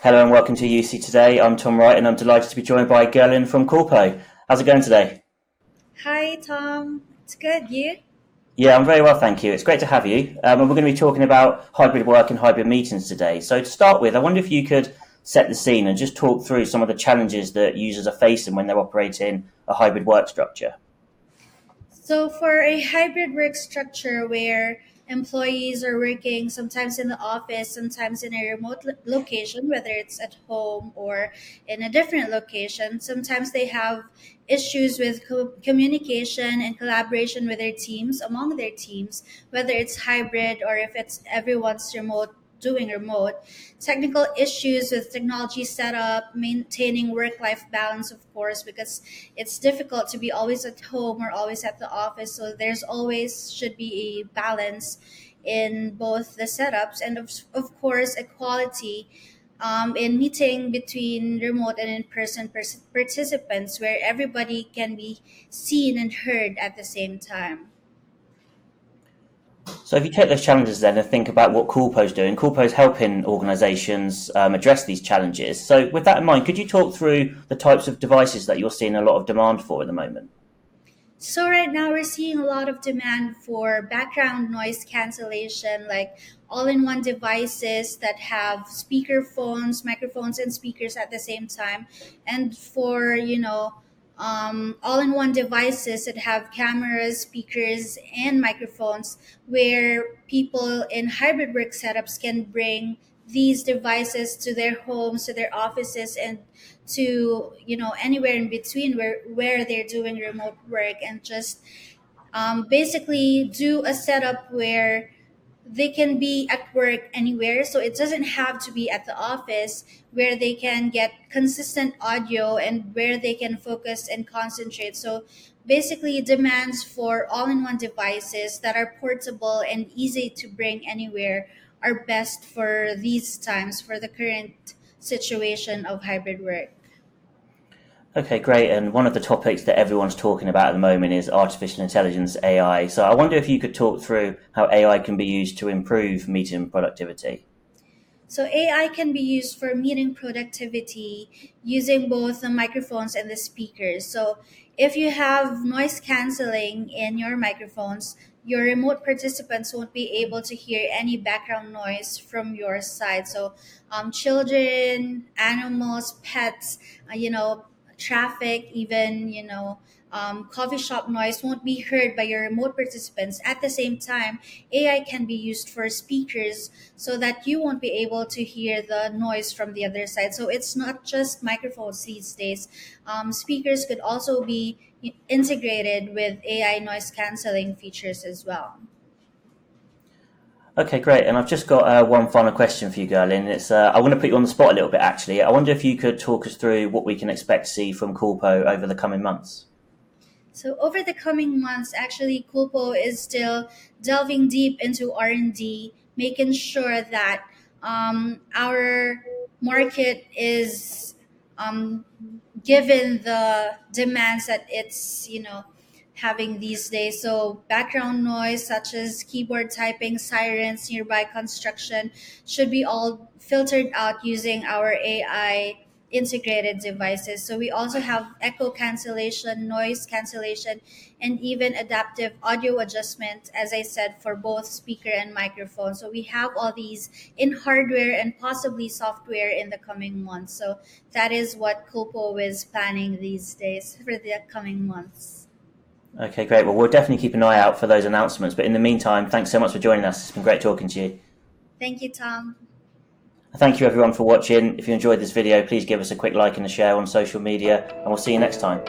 Hello and welcome to UC Today. I'm Tom Wright and I'm delighted to be joined by Girlen from Coolpo. How's it going today? Hi, Tom. It's good. You? Yeah, I'm very well, thank you. It's great to have you. Um, and we're going to be talking about hybrid work and hybrid meetings today. So, to start with, I wonder if you could set the scene and just talk through some of the challenges that users are facing when they're operating a hybrid work structure. So, for a hybrid work structure where employees are working sometimes in the office, sometimes in a remote lo- location, whether it's at home or in a different location. Sometimes they have issues with co- communication and collaboration with their teams, among their teams, whether it's hybrid or if it's everyone's remote doing remote, technical issues with technology setup, maintaining work life balance, of course, because it's difficult to be always at home or always at the office. So there's always should be a balance in both the setups and, of, of course, equality. Um, in meeting between remote and in-person pers- participants where everybody can be seen and heard at the same time. So, if you take those challenges then and think about what is doing, is helping organisations um, address these challenges. So, with that in mind, could you talk through the types of devices that you're seeing a lot of demand for at the moment? So, right now we're seeing a lot of demand for background noise cancellation, like all in one devices that have speaker phones, microphones, and speakers at the same time. And for, you know, um, all-in-one devices that have cameras, speakers, and microphones, where people in hybrid work setups can bring these devices to their homes, to their offices, and to you know anywhere in between where where they're doing remote work, and just um, basically do a setup where they can be at work anywhere. So it doesn't have to be at the office where they can get consistent audio and where they can focus and concentrate. So basically demands for all-in-one devices that are portable and easy to bring anywhere are best for these times for the current situation of hybrid work Okay, great. And one of the topics that everyone's talking about at the moment is artificial intelligence, AI. So I wonder if you could talk through how AI can be used to improve meeting productivity. So AI can be used for meeting productivity using both the microphones and the speakers. So if you have noise canceling in your microphones, your remote participants won't be able to hear any background noise from your side. So um, children, animals, pets, uh, you know, traffic, even, you know, um, coffee shop noise won't be heard by your remote participants. At the same time, AI can be used for speakers so that you won't be able to hear the noise from the other side. So it's not just microphones these days. Um, speakers could also be integrated with AI noise canceling features as well. Okay, great. And I've just got uh, one final question for you, Girlen. It's uh, I want to put you on the spot a little bit. Actually, I wonder if you could talk us through what we can expect to see from Coolpo over the coming months. So over the coming months, actually, Coolpo is still delving deep into R and D, making sure that um, our market is um, given the demands that it's you know having these days. So background noise such as keyboard typing, sirens, nearby construction should be all filtered out using our AI integrated devices. So we also have echo cancellation, noise cancellation, and even adaptive audio adjustment, as I said, for both speaker and microphone. So we have all these in hardware and possibly software in the coming months. So that is what Coolpo is planning these days for the coming months. Okay, great. Well, we'll definitely keep an eye out for those announcements. But in the meantime, thanks so much for joining us. It's been great talking to you. Thank you, Tom. Thank you, everyone, for watching. If you enjoyed this video, please give us a quick like and a share on social media, and we'll see you next time.